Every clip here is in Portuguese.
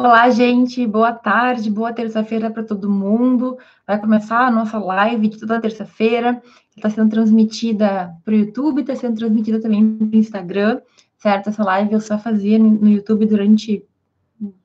Olá, gente, boa tarde, boa terça-feira para todo mundo. Vai começar a nossa live de toda terça-feira. Está sendo transmitida para o YouTube, está sendo transmitida também para o Instagram, certo? Essa live eu só fazia no YouTube durante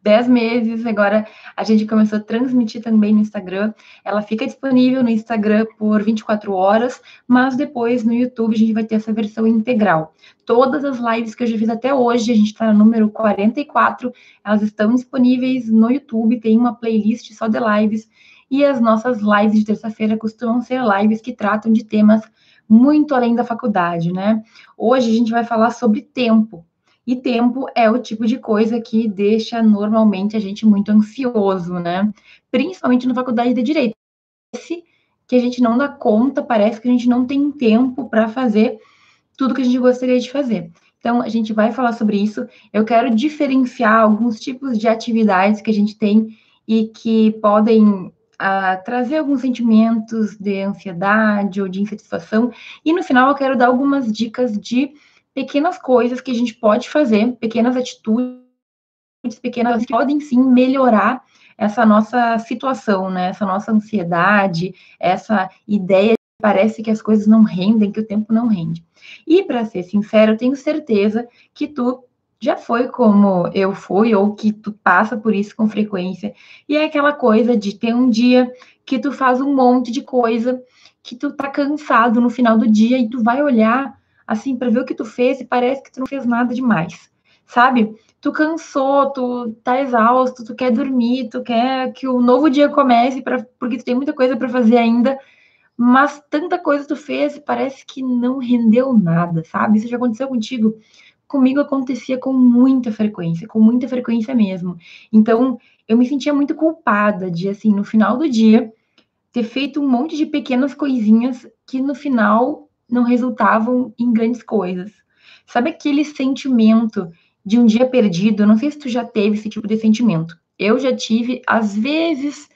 10 meses, agora a gente começou a transmitir também no Instagram. Ela fica disponível no Instagram por 24 horas, mas depois no YouTube a gente vai ter essa versão integral. Todas as lives que eu já fiz até hoje, a gente está no número 44, elas estão disponíveis no YouTube, tem uma playlist só de lives. E as nossas lives de terça-feira costumam ser lives que tratam de temas muito além da faculdade, né? Hoje a gente vai falar sobre tempo, e tempo é o tipo de coisa que deixa normalmente a gente muito ansioso, né? Principalmente na faculdade de direito. Esse que a gente não dá conta, parece que a gente não tem tempo para fazer tudo que a gente gostaria de fazer. Então, a gente vai falar sobre isso. Eu quero diferenciar alguns tipos de atividades que a gente tem e que podem ah, trazer alguns sentimentos de ansiedade ou de insatisfação. E no final, eu quero dar algumas dicas de pequenas coisas que a gente pode fazer, pequenas atitudes, pequenas que podem sim melhorar essa nossa situação, né? Essa nossa ansiedade, essa ideia parece que as coisas não rendem, que o tempo não rende. E para ser sincero, eu tenho certeza que tu já foi como eu fui ou que tu passa por isso com frequência. E é aquela coisa de ter um dia que tu faz um monte de coisa, que tu tá cansado no final do dia e tu vai olhar assim, para ver o que tu fez e parece que tu não fez nada demais, sabe? Tu cansou, tu tá exausto, tu quer dormir, tu quer que o novo dia comece, pra, porque tu tem muita coisa para fazer ainda, mas tanta coisa tu fez e parece que não rendeu nada, sabe? Isso já aconteceu contigo? Comigo acontecia com muita frequência, com muita frequência mesmo. Então, eu me sentia muito culpada de, assim, no final do dia, ter feito um monte de pequenas coisinhas que no final não resultavam em grandes coisas. Sabe aquele sentimento de um dia perdido? não sei se tu já teve esse tipo de sentimento. Eu já tive, às vezes,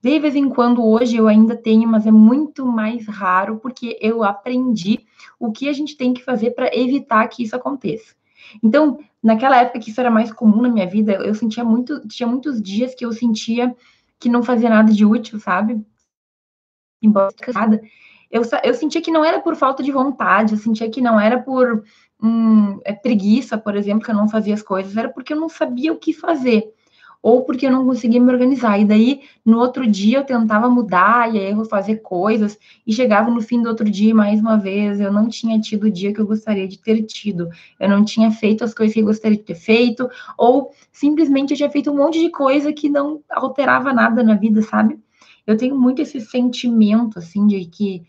de vez em quando, hoje eu ainda tenho, mas é muito mais raro, porque eu aprendi o que a gente tem que fazer para evitar que isso aconteça. Então, naquela época que isso era mais comum na minha vida, eu sentia muito, tinha muitos dias que eu sentia que não fazia nada de útil, sabe? Embora cansada eu, eu sentia que não era por falta de vontade, eu sentia que não era por hum, é, preguiça, por exemplo, que eu não fazia as coisas, era porque eu não sabia o que fazer, ou porque eu não conseguia me organizar. E daí, no outro dia, eu tentava mudar, e aí eu fazer coisas, e chegava no fim do outro dia, mais uma vez, eu não tinha tido o dia que eu gostaria de ter tido, eu não tinha feito as coisas que eu gostaria de ter feito, ou simplesmente eu tinha feito um monte de coisa que não alterava nada na vida, sabe? Eu tenho muito esse sentimento, assim, de que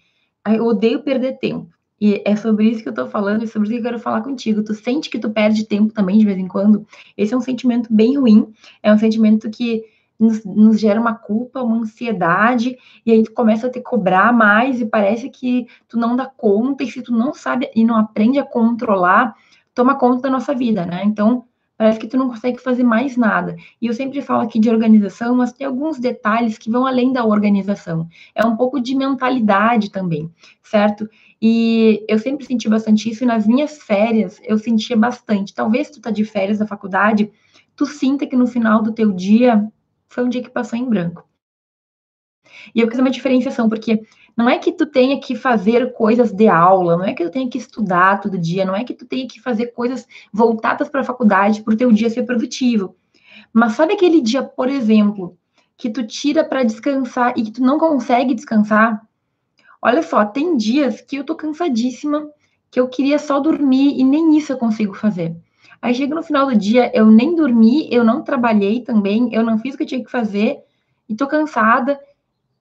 eu odeio perder tempo. E é sobre isso que eu tô falando, e sobre isso que eu quero falar contigo. Tu sente que tu perde tempo também de vez em quando? Esse é um sentimento bem ruim, é um sentimento que nos, nos, gera uma culpa, uma ansiedade, e aí tu começa a te cobrar mais, e parece que tu não dá conta, e se tu não sabe e não aprende a controlar, toma conta da nossa vida, né? Então, parece que tu não consegue fazer mais nada. E eu sempre falo aqui de organização, mas tem alguns detalhes que vão além da organização. É um pouco de mentalidade também, certo? E eu sempre senti bastante isso, e nas minhas férias eu sentia bastante. Talvez tu tá de férias da faculdade, tu sinta que no final do teu dia foi um dia que passou em branco. E eu fiz uma diferenciação, porque não é que tu tenha que fazer coisas de aula, não é que tu tenha que estudar todo dia, não é que tu tenha que fazer coisas voltadas para a faculdade para o teu dia ser produtivo. Mas sabe aquele dia, por exemplo, que tu tira para descansar e que tu não consegue descansar? Olha só, tem dias que eu tô cansadíssima, que eu queria só dormir e nem isso eu consigo fazer. Aí chega no final do dia, eu nem dormi, eu não trabalhei também, eu não fiz o que eu tinha que fazer e tô cansada.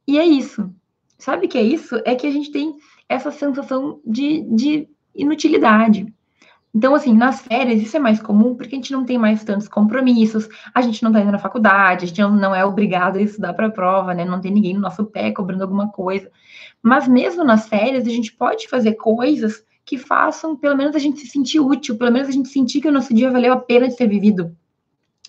E é isso. Sabe o que é isso? É que a gente tem essa sensação de, de inutilidade. Então, assim, nas férias isso é mais comum porque a gente não tem mais tantos compromissos, a gente não tá indo na faculdade, a gente não é obrigado a estudar para a prova, né? Não tem ninguém no nosso pé cobrando alguma coisa. Mas mesmo nas férias, a gente pode fazer coisas que façam pelo menos a gente se sentir útil, pelo menos a gente sentir que o nosso dia valeu a pena de ser vivido.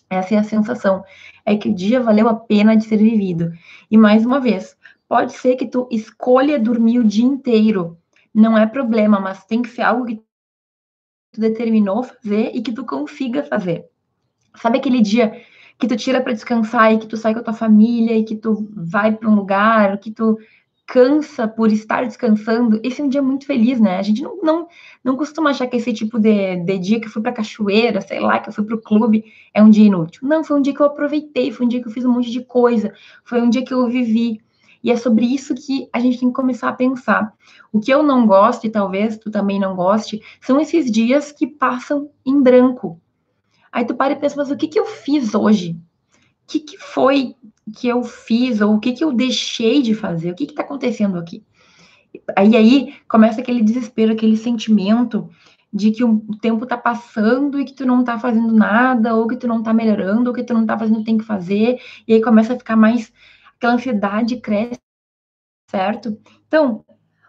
Essa é a sensação, é que o dia valeu a pena de ser vivido. E mais uma vez, Pode ser que tu escolha dormir o dia inteiro, não é problema, mas tem que ser algo que tu determinou fazer e que tu consiga fazer. Sabe aquele dia que tu tira para descansar e que tu sai com a tua família e que tu vai para um lugar, que tu cansa por estar descansando, esse é um dia muito feliz, né? A gente não, não, não costuma achar que esse tipo de, de dia que eu fui pra cachoeira, sei lá, que eu fui pro clube, é um dia inútil. Não, foi um dia que eu aproveitei, foi um dia que eu fiz um monte de coisa, foi um dia que eu vivi. E é sobre isso que a gente tem que começar a pensar. O que eu não gosto, e talvez tu também não goste, são esses dias que passam em branco. Aí tu para e pensa, mas o que, que eu fiz hoje? Que, que foi que eu fiz ou o que, que eu deixei de fazer, o que está acontecendo aqui. Aí aí começa aquele desespero, aquele sentimento de que o tempo está passando e que tu não está fazendo nada, ou que tu não está melhorando, ou que tu não está fazendo o que tem que fazer, e aí começa a ficar mais aquela ansiedade cresce, certo? Então,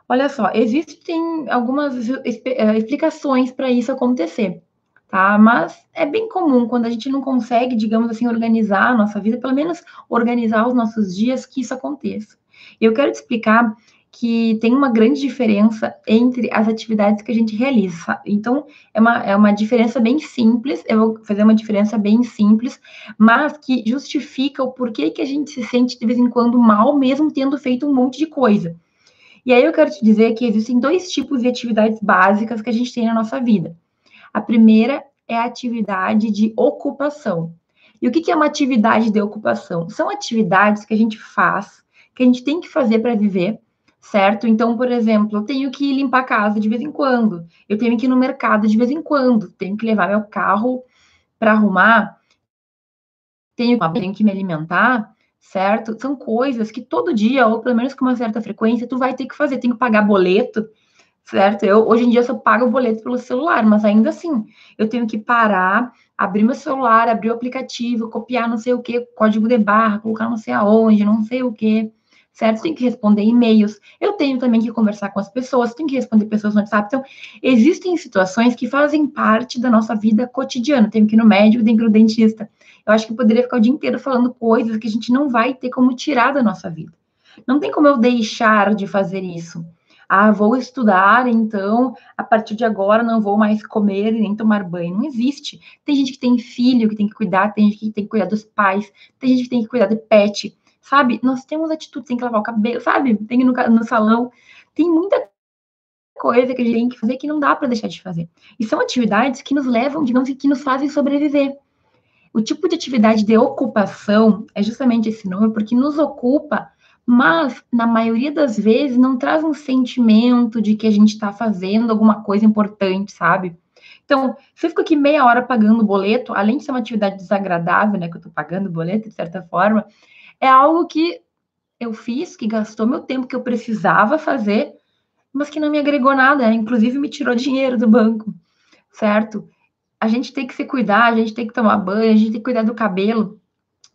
olha só, existem algumas eh, explicações para isso acontecer tá? Mas é bem comum quando a gente não consegue, digamos assim, organizar a nossa vida, pelo menos organizar os nossos dias, que isso aconteça. Eu quero te explicar que tem uma grande diferença entre as atividades que a gente realiza. Então, é uma, é uma diferença bem simples, eu vou fazer uma diferença bem simples, mas que justifica o porquê que a gente se sente de vez em quando mal, mesmo tendo feito um monte de coisa. E aí eu quero te dizer que existem dois tipos de atividades básicas que a gente tem na nossa vida. A primeira é a atividade de ocupação. E o que é uma atividade de ocupação? São atividades que a gente faz, que a gente tem que fazer para viver, certo? Então, por exemplo, eu tenho que limpar a casa de vez em quando, eu tenho que ir no mercado de vez em quando, tenho que levar meu carro para arrumar, tenho, que me alimentar, certo? São coisas que todo dia, ou pelo menos com uma certa frequência, tu vai ter que fazer. Tem que pagar boleto, certo? Eu, hoje em dia, só pago o boleto pelo celular, mas ainda assim, eu tenho que parar, abrir meu celular, abrir o aplicativo, copiar não sei o que, código de barra, colocar não sei aonde, não sei o que, certo? Tenho que responder e-mails, eu tenho também que conversar com as pessoas, tenho que responder pessoas no WhatsApp. Então, existem situações que fazem parte da nossa vida cotidiana. Tenho que ir no médico, tenho que ir no dentista. Eu acho que eu poderia ficar o dia inteiro falando coisas que a gente não vai ter como tirar da nossa vida. Não tem como eu deixar de fazer isso. Ah, vou estudar, então a partir de agora não vou mais comer nem tomar banho. Não existe. Tem gente que tem filho que tem que cuidar, tem gente que tem que cuidar dos pais, tem gente que tem que cuidar de pet, sabe? Nós temos atitude, tem que lavar o cabelo, sabe? Tem que ir no, no salão. Tem muita coisa que a gente tem que fazer que não dá para deixar de fazer. E são atividades que nos levam, digamos que nos fazem sobreviver. O tipo de atividade de ocupação é justamente esse nome, porque nos ocupa mas na maioria das vezes não traz um sentimento de que a gente está fazendo alguma coisa importante, sabe? Então, se eu fico aqui meia hora pagando o boleto, além de ser uma atividade desagradável, né, que eu estou pagando o boleto, de certa forma, é algo que eu fiz, que gastou meu tempo que eu precisava fazer, mas que não me agregou nada, né? inclusive me tirou dinheiro do banco, certo? A gente tem que se cuidar, a gente tem que tomar banho, a gente tem que cuidar do cabelo.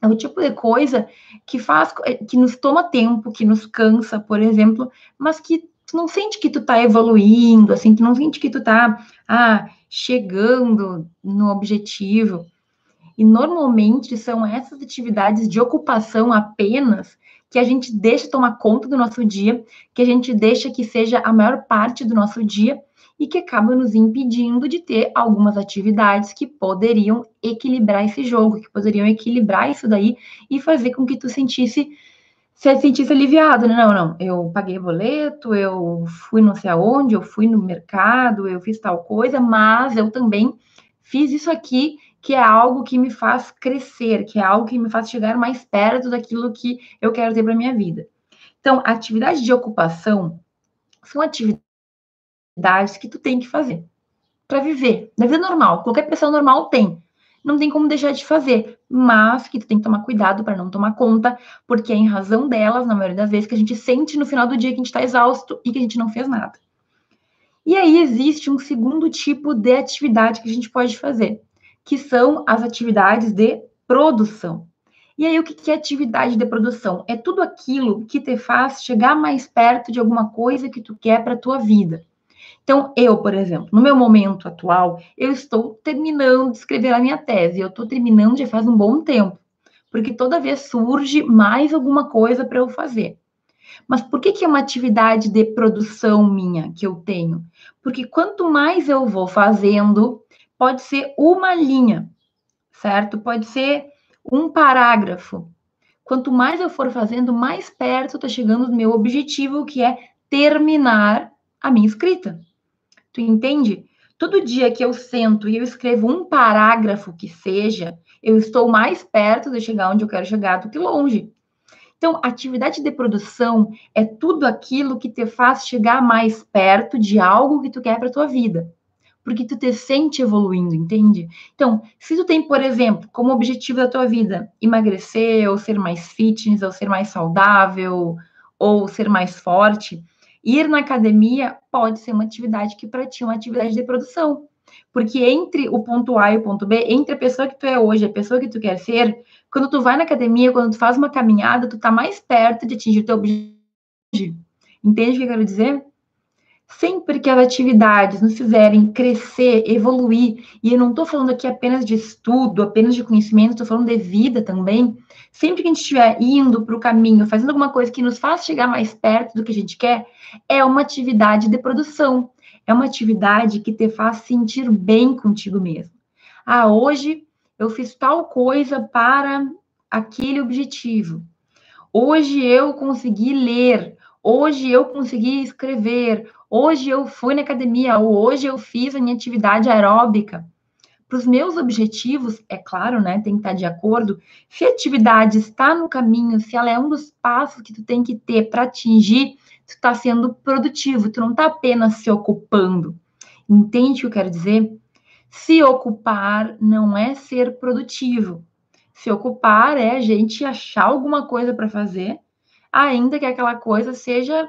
É o tipo de coisa que faz, eh, que nos toma tempo, que nos cansa, por exemplo, mas que tu não sente que tu tá evoluindo, assim, tu não sente que tu tá, ah, chegando no objetivo. E normalmente são essas atividades de ocupação apenas que a gente deixa tomar conta do nosso dia, que a gente deixa que seja a maior parte do nosso dia e que acaba nos impedindo de ter algumas atividades que poderiam equilibrar esse jogo, que poderiam equilibrar isso daí e fazer com que tu sentisse se sentisse aliviado, né? Não, não, eu paguei boleto, eu fui não sei aonde, eu fui no mercado, eu fiz tal coisa, mas eu também fiz isso aqui, que é algo que me faz crescer, que é algo que me faz chegar mais perto daquilo que eu quero ter para minha vida. Então, atividade de ocupação são atividades atividades que tu tem que fazer para viver. Na vida normal, qualquer pessoa normal tem. Não tem como deixar de fazer, mas que tu tem que tomar cuidado para não tomar conta, porque é em razão delas, na maioria das vezes, que a gente sente no final do dia que a gente está exausto e que a gente não fez nada. E aí existe um segundo tipo de atividade que a gente pode fazer, que são as atividades de produção. E aí, o que é atividade de produção? É tudo aquilo que te faz chegar mais perto de alguma coisa que tu quer para a tua vida. Então, eu, por exemplo, no meu momento atual, eu estou terminando de escrever a minha tese. Eu estou terminando já faz um bom tempo, porque toda vez surge mais alguma coisa para eu fazer. Mas por que, que é uma atividade de produção minha que eu tenho? Porque quanto mais eu vou fazendo, pode ser uma linha, certo? Pode ser um parágrafo. Quanto mais eu for fazendo, mais perto eu tô chegando do meu objetivo, que é terminar a minha escrita. Tu entende? Todo dia que eu sento e eu escrevo um parágrafo que seja, eu estou mais perto de chegar onde eu quero chegar do que longe. Então, atividade de produção é tudo aquilo que te faz chegar mais perto de algo que tu quer para tua vida. Porque tu te sente evoluindo, entende? Então, se tu tem, por exemplo, como objetivo da tua vida emagrecer, ou ser mais fitness, ou ser mais saudável, ou ser mais forte, ir na academia pode ser uma atividade que para ti é uma atividade de produção. Porque entre o ponto A e o ponto B, entre a pessoa que tu é hoje e a pessoa que tu quer ser, quando tu vai na academia, quando tu faz uma caminhada, tu tá mais perto de atingir o teu objetivo. Entende o que eu quero dizer? Sempre que as atividades nos fizerem crescer, evoluir, e eu não estou falando aqui apenas de estudo, apenas de conhecimento, estou falando de vida também. Sempre que a gente estiver indo para o caminho, fazendo alguma coisa que nos faz chegar mais perto do que a gente quer, é uma atividade de produção. É uma atividade que te faz sentir bem contigo mesmo. Ah, hoje eu fiz tal coisa para aquele objetivo. Hoje eu consegui ler, hoje eu consegui escrever, hoje eu fui na academia, ou hoje eu fiz a minha atividade aeróbica. Para os meus objetivos, é claro, né, tem que estar de acordo. Se a atividade está no caminho, se ela é um dos passos que tu tem que ter para atingir, tu está sendo produtivo, tu não está apenas se ocupando. Entende o que eu quero dizer? Se ocupar não é ser produtivo. Se ocupar é a gente achar alguma coisa para fazer, ainda que aquela coisa seja,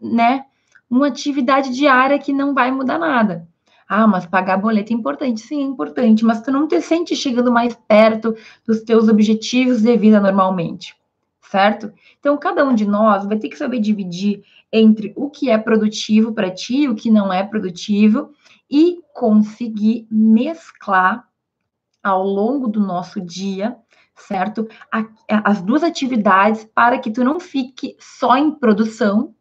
né, uma atividade diária que não vai mudar nada. Ah, mas pagar boleto é importante. Sim, é importante, mas tu não te sente chegando mais perto dos teus objetivos de vida normalmente certo? Então, cada um de nós vai ter que saber dividir entre o que é produtivo para ti e o que não é produtivo e conseguir mesclar ao longo do nosso dia, certo? As duas atividades para que tu não fique só em produção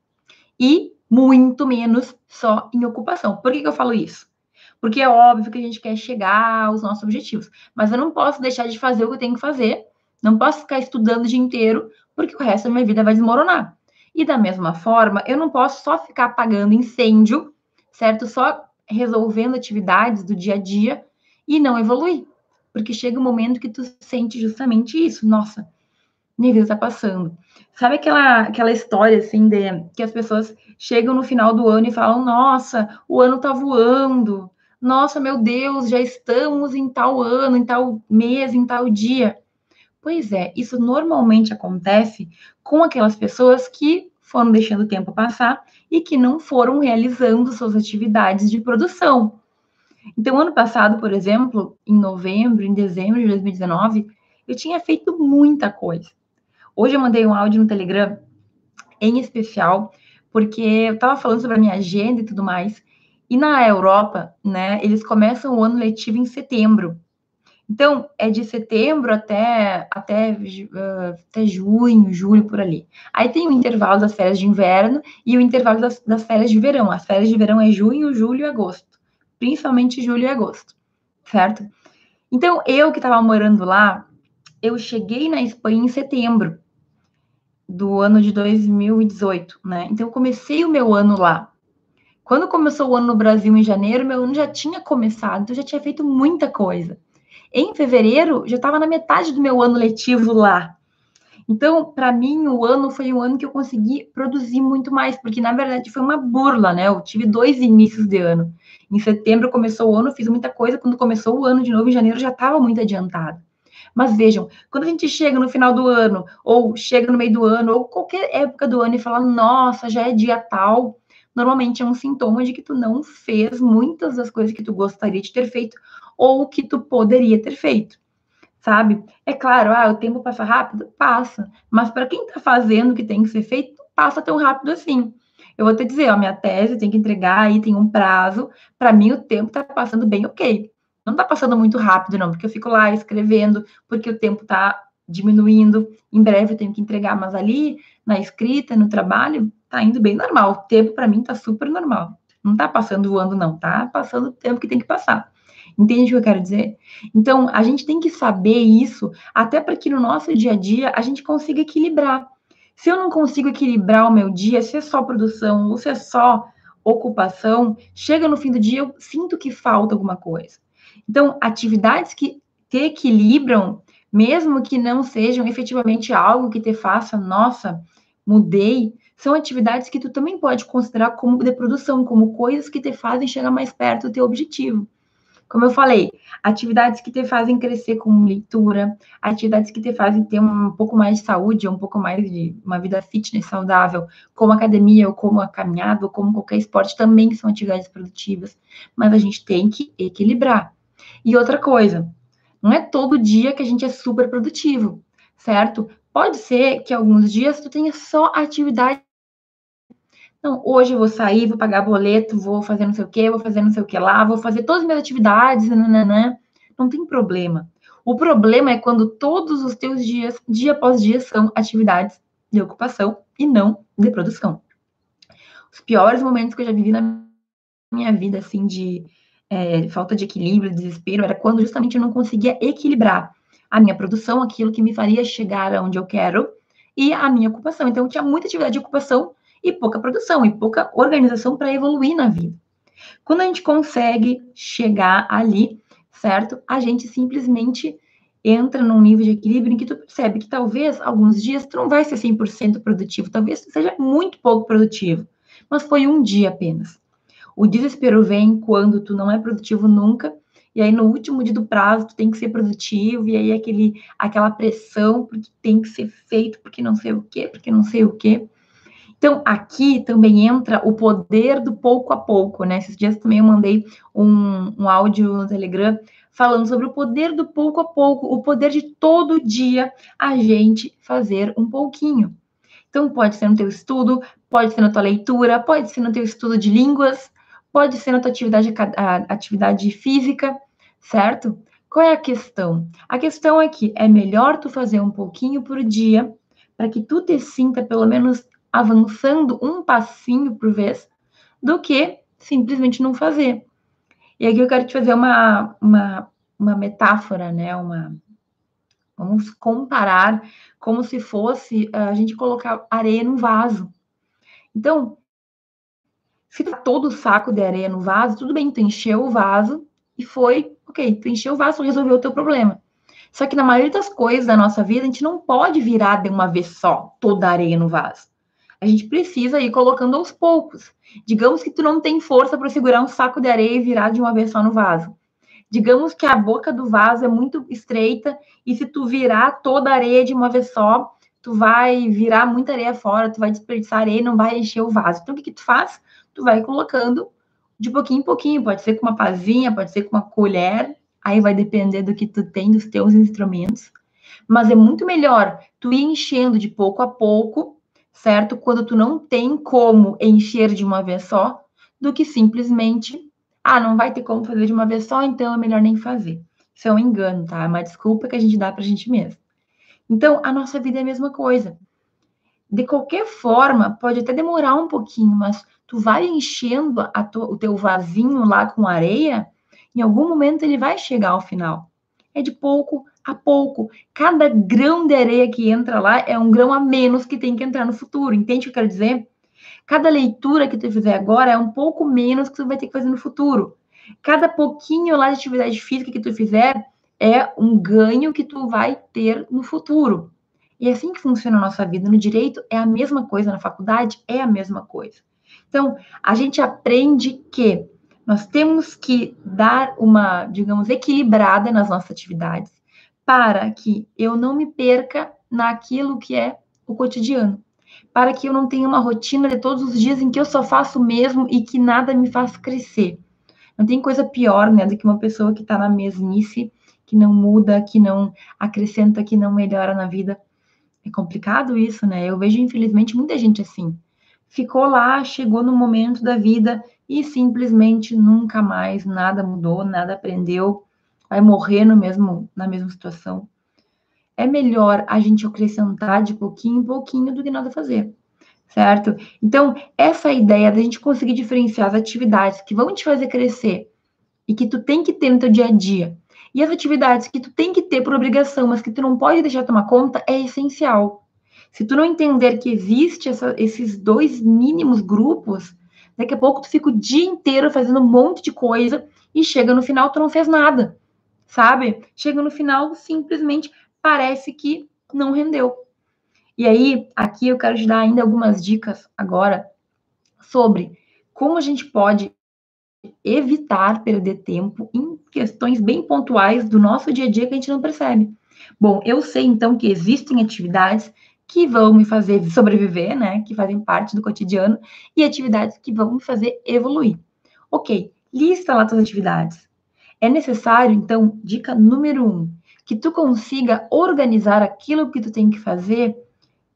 e muito menos só em ocupação. Por que, que eu falo isso? Porque é óbvio que a gente quer chegar aos nossos objetivos, mas eu não posso deixar de fazer o que eu tenho que fazer não posso ficar estudando o dia inteiro, porque o resto da minha vida vai desmoronar. E da mesma forma, eu não posso só ficar apagando incêndio, certo? Só resolvendo atividades do dia a dia e não evoluir. Porque chega um momento que tu sente justamente isso. Nossa, minha vida tá passando. Sabe aquela, aquela história, assim, de que as pessoas chegam no final do ano e falam: Nossa, o ano tá voando. Nossa, meu Deus, já estamos em tal ano, em tal mês, em tal dia. Pois é, isso normalmente acontece com aquelas pessoas que foram deixando o tempo passar e que não foram realizando suas atividades de produção. Então, ano passado, por exemplo, em novembro, em dezembro de 2019, eu tinha feito muita coisa. Hoje eu mandei um áudio no Telegram, em especial, porque eu estava falando sobre a minha agenda e tudo mais. E na Europa, né, eles começam o ano letivo em setembro. Então, é de setembro até, até, uh, até junho, julho, por ali. Aí tem o intervalo das férias de inverno e o intervalo das, das férias de verão. As férias de verão é junho, julho e agosto. Principalmente julho e agosto, certo? Então, eu que estava morando lá, eu cheguei na Espanha em setembro do ano de 2018, né? Então, eu comecei o meu ano lá. Quando começou o ano no Brasil em janeiro, meu ano já tinha começado, então eu já tinha feito muita coisa. Em fevereiro, já estava na metade do meu ano letivo lá. Então, para mim, o ano foi um ano que eu consegui produzir muito mais, porque na verdade foi uma burla, né? Eu tive dois inícios de ano. Em setembro começou o ano, fiz muita coisa. Quando começou o ano de novo, em janeiro, já estava muito adiantado. Mas vejam, quando a gente chega no final do ano, ou chega no meio do ano, ou qualquer época do ano e fala, nossa, já é dia tal, normalmente é um sintoma de que tu não fez muitas das coisas que tu gostaria de ter feito, ou que tu poderia ter feito, sabe? É claro, ah, o tempo passa rápido? Passa. Mas para quem está fazendo o que tem que ser feito, passa tão rápido assim. Eu vou te dizer, ó, minha tese tem que entregar aí, tem um prazo. Para mim, o tempo está passando bem ok. Não está passando muito rápido, não, porque eu fico lá escrevendo, porque o tempo está diminuindo. Em breve eu tenho que entregar, mas ali na escrita, no trabalho, tá indo bem normal. O tempo para mim tá super normal. Não tá passando voando, não, tá passando o tempo que tem que passar. Entende o que eu quero dizer? Então, a gente tem que saber isso, até para que no nosso dia a dia a gente consiga equilibrar. Se eu não consigo equilibrar o meu dia, se é só produção ou se é só ocupação, chega no fim do dia eu sinto que falta alguma coisa. Então, atividades que te equilibram, mesmo que não sejam efetivamente algo que te faça, nossa, mudei, são atividades que tu também pode considerar como de produção, como coisas que te fazem chegar mais perto do teu objetivo. Como eu falei, atividades que te fazem crescer com leitura, atividades que te fazem ter um pouco mais de saúde, um pouco mais de uma vida fitness saudável, como academia, ou como a caminhada, ou como qualquer esporte, também são atividades produtivas. Mas a gente tem que equilibrar. E outra coisa, não é todo dia que a gente é super produtivo, certo? Pode ser que alguns dias tu tenha só atividade não, hoje eu vou sair, vou pagar boleto, vou fazer não sei o quê, vou fazer não sei o que lá, vou fazer todas as minhas atividades, nananã. Não tem problema. O problema é quando todos os teus dias, dia após dia, são atividades de ocupação e não de produção. Os piores momentos que eu já vivi na minha vida, assim, de é, falta de equilíbrio, desespero, era quando justamente eu não conseguia equilibrar a minha produção, aquilo que me faria chegar aonde eu quero, e a minha ocupação. Então, eu tinha muita atividade de ocupação e pouca produção e pouca organização para evoluir na vida. Quando a gente consegue chegar ali, certo? A gente simplesmente entra num nível de equilíbrio em que tu percebe que talvez alguns dias tu não vai ser 100% produtivo, talvez seja muito pouco produtivo, mas foi um dia apenas. O desespero vem quando tu não é produtivo nunca, e aí no último dia do prazo tu tem que ser produtivo, e aí aquele, aquela pressão porque tem que ser feito, porque não sei o quê, porque não sei o quê. Então, aqui também entra o poder do pouco a pouco, né? Esses dias também eu mandei um, um áudio no Telegram falando sobre o poder do pouco a pouco, o poder de todo dia a gente fazer um pouquinho. Então, pode ser no teu estudo, pode ser na tua leitura, pode ser no teu estudo de línguas, pode ser na tua atividade, atividade física, certo? Qual é a questão? A questão é que é melhor tu fazer um pouquinho por dia para que tu te sinta pelo menos avançando um passinho por vez, do que simplesmente não fazer. E aqui eu quero te fazer uma, uma, uma metáfora, né? Uma, vamos comparar como se fosse a gente colocar areia num vaso. Então, tá todo o saco de areia no vaso, tudo bem, tu encheu o vaso e foi, ok, tu encheu o vaso, resolveu o teu problema. Só que na maioria das coisas da nossa vida, a gente não pode virar de uma vez só toda a areia no vaso. A gente precisa ir colocando aos poucos. Digamos que tu não tem força para segurar um saco de areia e virar de uma vez só no vaso. Digamos que a boca do vaso é muito estreita e se tu virar toda a areia de uma vez só, tu vai virar muita areia fora, tu vai desperdiçar areia e não vai encher o vaso. Então o que, que tu faz? Tu vai colocando de pouquinho em pouquinho, pode ser com uma pazinha, pode ser com uma colher, aí vai depender do que tu tem dos teus instrumentos. Mas é muito melhor tu ir enchendo de pouco a pouco certo? Quando tu não tem como encher de uma vez só, do que simplesmente, ah, não vai ter como fazer de uma vez só, então é melhor nem fazer. Isso é um engano, tá? É uma desculpa que a gente dá pra gente mesmo. Então, a nossa vida é a mesma coisa. De qualquer forma, pode até demorar um pouquinho, mas tu vai enchendo o teu vasinho lá com areia, em algum momento ele vai chegar ao final. É de pouco a pouco. Cada grão de areia que entra lá é um grão a menos que tem que entrar no futuro. Entende o que eu quero dizer? Cada leitura que tu fizer agora é um pouco menos que tu vai ter que fazer no futuro. Cada pouquinho lá de atividade física que tu fizer é um ganho que tu vai ter no futuro. E é assim que funciona a nossa vida. No direito é a mesma coisa, na faculdade é a mesma coisa. Então, a gente aprende que nós temos que dar uma, digamos, equilibrada nas nossas atividades para que eu não me perca naquilo que é o cotidiano, para que eu não tenha uma rotina de todos os dias em que eu só faço o mesmo e que nada me faz crescer. Não tem coisa pior, né, do que uma pessoa que está na mesmice, que não muda, que não acrescenta, que não melhora na vida. É complicado isso, né? Eu vejo, infelizmente, muita gente assim. Ficou lá, chegou no momento da vida e simplesmente nunca mais nada mudou, nada aprendeu, vai morrer no mesmo, na mesma situação. É melhor a gente acrescentar de pouquinho em pouquinho do que nada fazer, certo? Então, essa ideia da gente conseguir diferenciar as atividades que vão te fazer crescer e que tu tem que ter no teu dia a dia. E as atividades que tu tem que ter por obrigação, mas que tu não pode deixar tomar conta, é essencial. Se tu não entender que existe essa, esses dois mínimos grupos, daqui a pouco tu fica o dia inteiro fazendo um monte de coisa e chega no final tu não fez nada, sabe? Chega no final simplesmente parece que não rendeu. E aí, aqui eu quero te dar ainda algumas dicas agora sobre como a gente pode evitar perder tempo em questões bem pontuais do nosso dia a dia que a gente não percebe. Bom, eu sei então que existem atividades que vão me fazer sobreviver, né? Que fazem parte do cotidiano, e atividades que vão me fazer evoluir. Ok, lista lá suas atividades. É necessário, então, dica número um, que tu consiga organizar aquilo que tu tem que fazer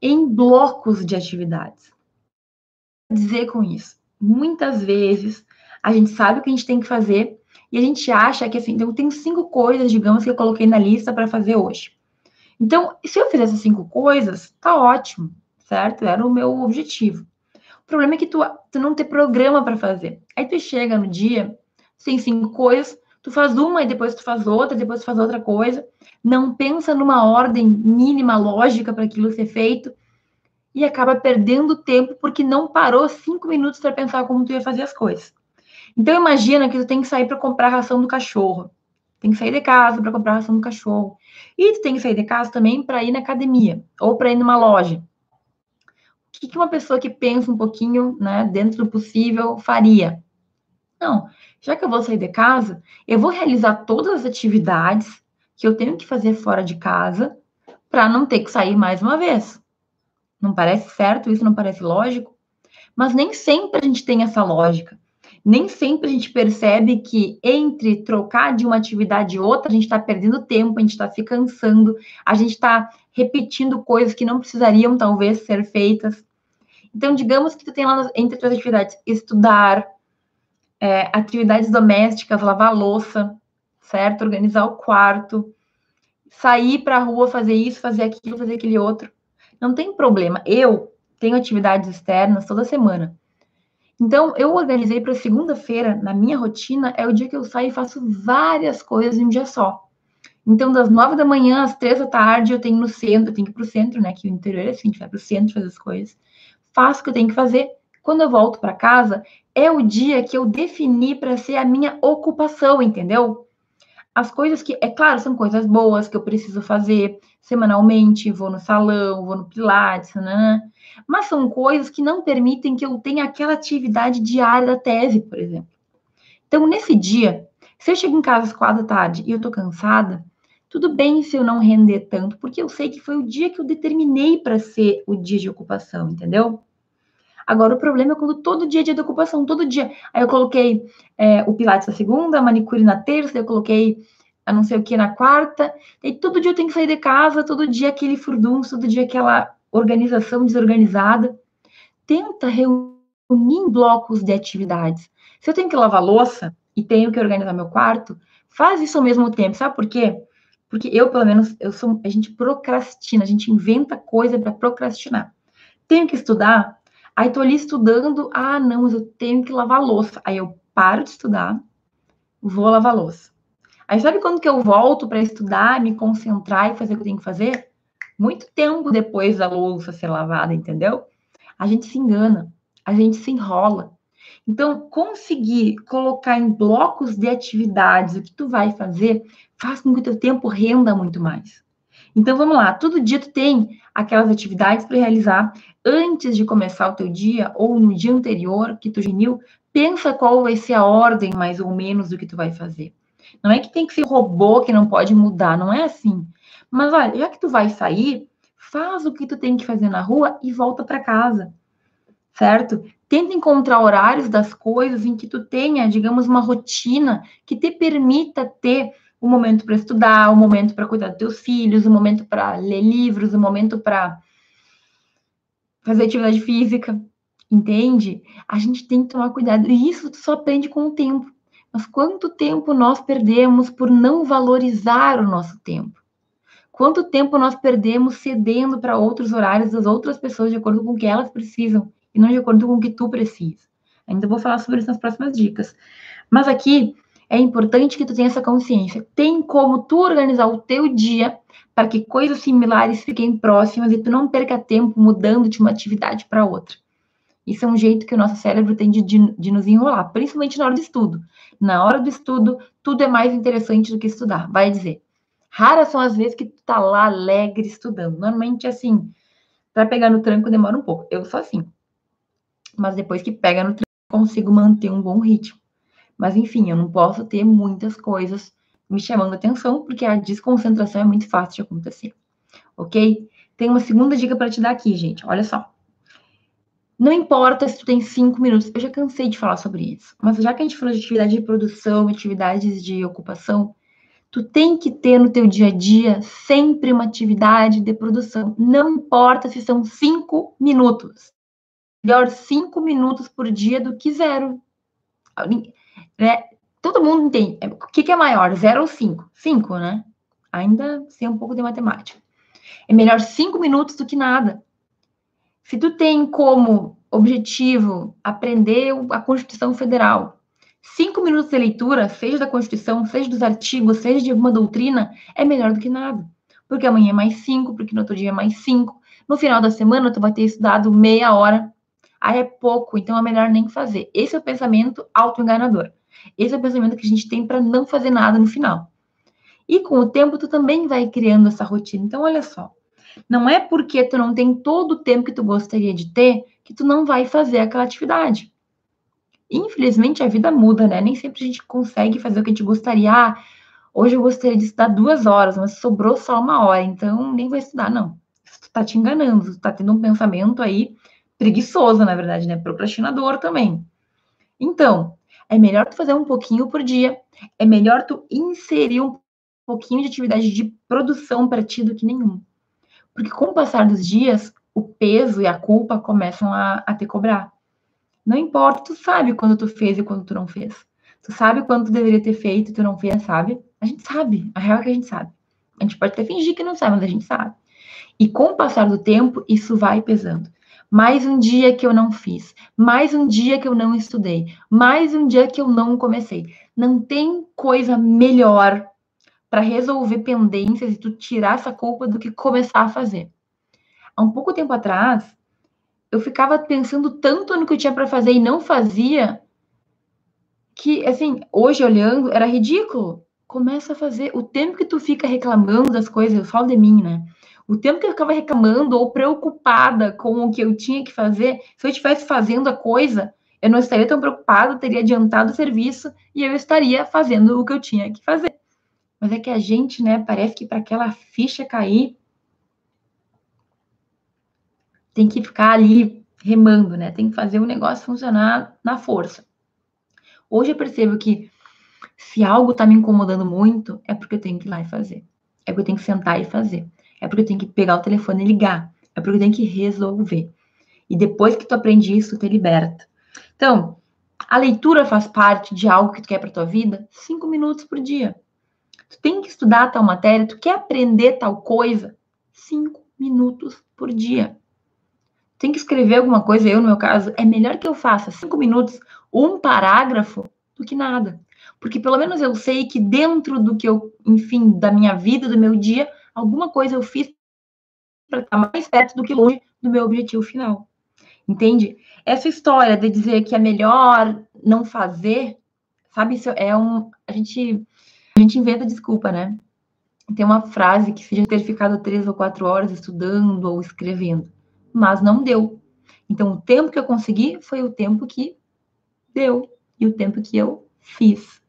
em blocos de atividades. Dizer com isso, muitas vezes a gente sabe o que a gente tem que fazer e a gente acha que assim, então tenho cinco coisas, digamos, que eu coloquei na lista para fazer hoje. Então, se eu fizer essas cinco coisas, tá ótimo, certo? Era o meu objetivo. O problema é que tu, tu não tem programa para fazer. Aí tu chega no dia, tem cinco coisas, tu faz uma e depois tu faz outra, depois tu faz outra coisa, não pensa numa ordem mínima lógica para aquilo ser feito e acaba perdendo tempo porque não parou cinco minutos para pensar como tu ia fazer as coisas. Então imagina que tu tem que sair para comprar ração do cachorro, tem que sair de casa para comprar ração do cachorro e tu tem que sair de casa também para ir na academia ou para ir numa loja. O que uma pessoa que pensa um pouquinho, né, dentro do possível faria? Não, já que eu vou sair de casa, eu vou realizar todas as atividades que eu tenho que fazer fora de casa para não ter que sair mais uma vez. Não parece certo isso? Não parece lógico? Mas nem sempre a gente tem essa lógica. Nem sempre a gente percebe que entre trocar de uma atividade e outra, a gente está perdendo tempo, a gente está se cansando, a gente está repetindo coisas que não precisariam, talvez, ser feitas. Então, digamos que tu tem lá entre as atividades estudar, é, atividades domésticas, lavar louça, certo? Organizar o quarto, sair para a rua, fazer isso, fazer aquilo, fazer aquele outro. Não tem problema. Eu tenho atividades externas toda semana. Então, eu organizei para segunda-feira, na minha rotina, é o dia que eu saio e faço várias coisas em um dia só. Então, das nove da manhã às três da tarde, eu tenho no centro, eu tenho que ir para o centro, né? Que o interior é assim, a gente vai para o centro fazer as coisas. Faço o que eu tenho que fazer. Quando eu volto para casa, é o dia que eu defini para ser a minha ocupação, entendeu? As coisas que, é claro, são coisas boas que eu preciso fazer semanalmente, vou no salão, vou no Pilates, né? Mas são coisas que não permitem que eu tenha aquela atividade diária da tese, por exemplo. Então, nesse dia, se eu chego em casa às quatro da tarde e eu tô cansada, tudo bem se eu não render tanto, porque eu sei que foi o dia que eu determinei para ser o dia de ocupação, entendeu? Agora, o problema é quando todo dia é dia de ocupação, todo dia. Aí eu coloquei é, o Pilates na segunda, a manicure na terça, eu coloquei a não sei o que na quarta, e todo dia eu tenho que sair de casa, todo dia aquele furdunço, todo dia aquela organização desorganizada. Tenta reunir em blocos de atividades. Se eu tenho que lavar louça e tenho que organizar meu quarto, faz isso ao mesmo tempo. Sabe por quê? Porque eu, pelo menos, eu sou, a gente procrastina, a gente inventa coisa para procrastinar. Tenho que estudar, Aí tô ali estudando, ah, não, mas eu tenho que lavar louça. Aí eu paro de estudar, vou lavar louça. Aí sabe quando que eu volto para estudar, me concentrar e fazer o que eu tenho que fazer? Muito tempo depois da louça ser lavada, entendeu? A gente se engana, a gente se enrola. Então, conseguir colocar em blocos de atividades o que tu vai fazer faz com que o teu tempo renda muito mais. Então, vamos lá, todo dia tu tem aquelas atividades para realizar antes de começar o teu dia ou no dia anterior que tu geniu, pensa qual vai ser a ordem mais ou menos do que tu vai fazer. Não é que tem que ser robô que não pode mudar, não é assim. Mas olha, já que tu vai sair, faz o que tu tem que fazer na rua e volta para casa. Certo? Tenta encontrar horários das coisas em que tu tenha, digamos, uma rotina que te permita ter um momento para estudar, um momento para cuidar dos teus filhos, um momento para ler livros, um momento para fazer atividade física, entende? A gente tem que tomar cuidado. E isso só aprende com o tempo. Mas quanto tempo nós perdemos por não valorizar o nosso tempo? Quanto tempo nós perdemos cedendo para outros horários das outras pessoas de acordo com o que elas precisam e não de acordo com o que tu precisa? Ainda vou falar sobre isso nas próximas dicas. Mas aqui é importante que tu tenha essa consciência. Tem como tu organizar o teu dia para que coisas similares fiquem próximas e tu não perca tempo mudando de uma atividade para outra. Isso é um jeito que o nosso cérebro tem de, de, de, nos enrolar, principalmente na hora do estudo. Na hora do estudo, tudo é mais interessante do que estudar. Vai dizer. Raras são as vezes que tu tá lá alegre estudando. Normalmente, assim, para pegar no tranco demora um pouco. Eu sou assim. Mas depois que pega no tranco, consigo manter um bom ritmo. Mas enfim, eu não posso ter muitas coisas me chamando atenção, porque a desconcentração é muito fácil de acontecer. Ok? Tem uma segunda dica para te dar aqui, gente. Olha só. Não importa se tu tem cinco minutos, eu já cansei de falar sobre isso, mas já que a gente falou de atividade de produção, atividades de ocupação, tu tem que ter no teu dia a dia sempre uma atividade de produção. Não importa se são cinco minutos. Melhor cinco minutos por dia do que zero. Né? Todo mundo entende. O que, é maior, zero ou cinco? Cinco, né? Ainda sei um pouco de matemática. É melhor cinco minutos do que nada. Se tu tem como objetivo aprender a Constituição Federal, cinco minutos de leitura, seja da Constituição, seja dos artigos, seja de alguma doutrina, é melhor do que nada. Porque amanhã é mais cinco, porque no outro dia é mais cinco. No final da semana, tu vai ter estudado meia hora. Aí é pouco, então é melhor nem fazer. Esse é o pensamento autoenganador. Esse é o pensamento que a gente tem para não fazer nada no final. E com o tempo, tu também vai criando essa rotina. Então, olha só. Não é porque tu não tem todo o tempo que tu gostaria de ter que tu não vai fazer aquela atividade. Infelizmente, a vida muda, né? Nem sempre a gente consegue fazer o que a gente gostaria. Ah, hoje eu gostaria de estudar duas horas, mas sobrou só uma hora, então nem vou estudar, não. Tu tá te enganando, tu tá tendo um pensamento aí preguiçoso, na verdade, né? Procrastinador também. Então, é melhor tu fazer um pouquinho por dia, é melhor tu inserir um pouquinho de atividade de produção para ti do que nenhum. Porque com o passar dos dias, o peso e a culpa começam a, a te cobrar. Não importa, tu sabe quando tu fez e quando tu não fez. Tu sabe quando tu deveria ter feito e tu não fez, sabe? A gente sabe. A real é que a gente sabe. A gente pode até fingir que não sabe, mas a gente sabe. E com o passar do tempo, isso vai pesando. Mais um dia que eu não fiz, mais um dia que eu não estudei, mais um dia que eu não comecei. Não tem coisa melhor para resolver pendências e tu tirar essa culpa do que começar a fazer. Há um pouco tempo atrás, eu ficava pensando tanto no que eu tinha para fazer e não fazia, que, assim, hoje olhando, era ridículo. Começa a fazer. O tempo que tu fica reclamando das coisas, eu falo de mim, né? O tempo que eu ficava reclamando ou preocupada com o que eu tinha que fazer, se eu estivesse fazendo a coisa, eu não estaria tão preocupada, teria adiantado o serviço e eu estaria fazendo o que eu tinha que fazer. Mas é que a gente, né, parece que para aquela ficha cair, tem que ficar ali remando, né? Tem que fazer o negócio funcionar na força. Hoje eu percebo que se algo está me incomodando muito, é porque eu tenho que ir lá e fazer. É porque eu tenho que sentar e fazer. É porque eu tenho que pegar o telefone e ligar. É porque eu tenho que resolver. E depois que tu aprende isso, te liberta. Então, a leitura faz parte de algo que tu quer para tua vida? Cinco minutos por dia. Tu tem que estudar tal matéria, tu quer aprender tal coisa? Cinco minutos por dia. Tem que escrever alguma coisa, eu, no meu caso, é melhor que eu faça cinco minutos, um parágrafo, do que nada. Porque pelo menos eu sei que dentro do que eu, enfim, da minha vida, do meu dia, alguma coisa eu fiz para estar mais perto do que longe do meu objetivo final. Entende? Essa história de dizer que é melhor não fazer, sabe, isso é um. A gente a gente inventa desculpa, né? Tem uma frase que seja ter ficado três ou quatro horas estudando ou escrevendo, mas não deu. Então, o tempo que eu consegui foi o tempo que deu e o tempo que eu fiz.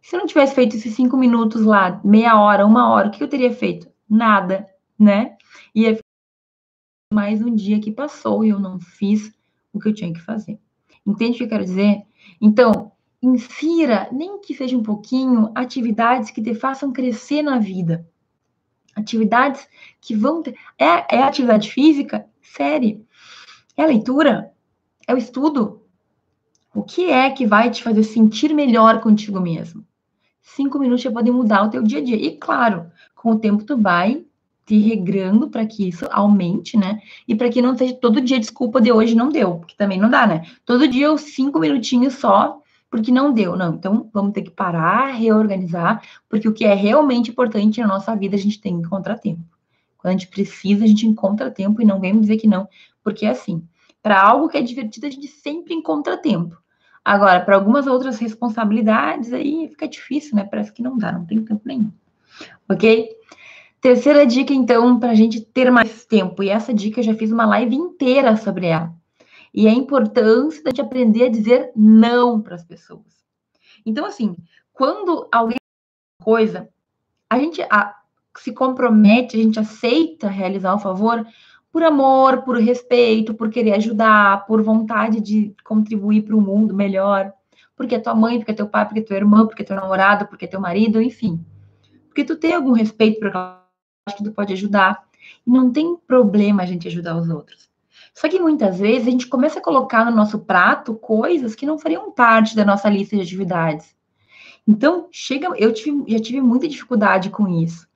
Se eu não tivesse feito esses cinco minutos lá, meia hora, uma hora, o que eu teria feito? Nada, né? E é mais um dia que passou e eu não fiz o que eu tinha que fazer. Entende o que eu quero dizer? Então, insira, nem que seja um pouquinho, atividades que te façam crescer na vida. Atividades que vão ter. É, é atividade física? Série. É a leitura? É o estudo? O que é que vai te fazer sentir melhor contigo mesmo? Cinco minutos já podem mudar o teu dia a dia. E claro, com o tempo tu vai te regrando para que isso aumente, né? E para que não seja todo dia desculpa de hoje não deu, porque também não dá, né? Todo dia os cinco minutinhos só porque não deu. Não, então vamos ter que parar, reorganizar, porque o que é realmente importante na nossa vida a gente tem que encontrar tempo. Quando a gente precisa, a gente encontra tempo e não vem me dizer que não, porque é assim. Para algo que é divertido, a gente sempre encontra tempo. Agora, para algumas outras responsabilidades, aí fica difícil, né? Parece que não dá, não tem tempo nenhum. Ok? Terceira dica, então, para a gente ter mais tempo. E essa dica eu já fiz uma live inteira sobre ela e a importância de aprender a dizer não para as pessoas. Então, assim, quando alguém coisa, a gente a, se compromete, a gente aceita realizar o favor por amor, por respeito, por querer ajudar, por vontade de contribuir para o mundo melhor, porque é tua mãe, porque é teu pai, porque é tua irmã, porque é teu namorado, porque é teu marido, enfim. Porque tu tem algum respeito por aquela que tu pode ajudar. E não tem problema a gente ajudar os outros. Só que muitas vezes a gente começa a colocar no nosso prato coisas que não fariam parte da nossa lista de atividades. Então, chega, eu tive, já tive muita dificuldade com isso.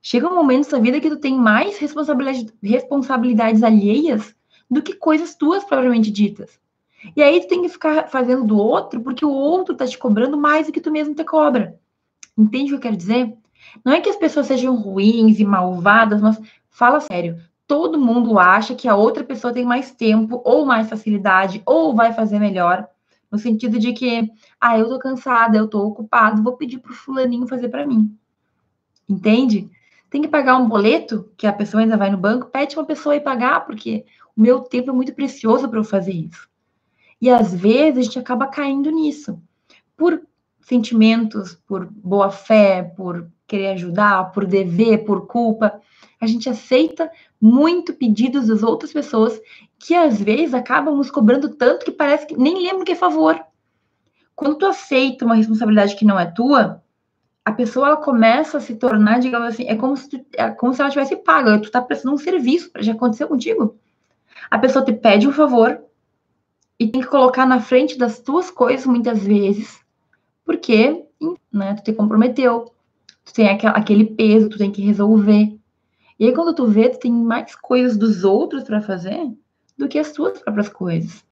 Chega um momento da vida que tu tem mais responsabilidade, responsabilidades alheias do que coisas tuas propriamente ditas. E aí tu tem que ficar fazendo do outro porque o outro tá te cobrando mais do que tu mesmo te cobra. Entende o que eu quero dizer? Não é que as pessoas sejam ruins e malvadas, mas fala sério todo mundo acha que a outra pessoa tem mais tempo, ou mais facilidade, ou vai fazer melhor, no sentido de que, ah, eu tô cansada, eu tô ocupado, vou pedir pro fulaninho fazer para mim. Entende? Tem que pagar um boleto, que a pessoa ainda vai no banco, pede uma pessoa ir pagar, porque o meu tempo é muito precioso para eu fazer isso. E às vezes a gente acaba caindo nisso. Por sentimentos, por boa fé, por querer ajudar, por dever, por culpa a gente aceita muito pedidos das outras pessoas que às vezes acabam nos cobrando tanto que parece que nem lembra que é favor. Quando tu aceita uma responsabilidade que não é tua, a pessoa ela começa a se tornar, digamos assim, é como se, tu, é como se ela tivesse pago, tu tá prestando um serviço, já aconteceu contigo. A pessoa te pede um favor e tem que colocar na frente das tuas coisas muitas vezes, porque né, tu te comprometeu, tu tem aquele peso, tu tem que resolver. E aí, quando tu vê, tu tem mais coisas dos outros para fazer do que as tuas próprias coisas.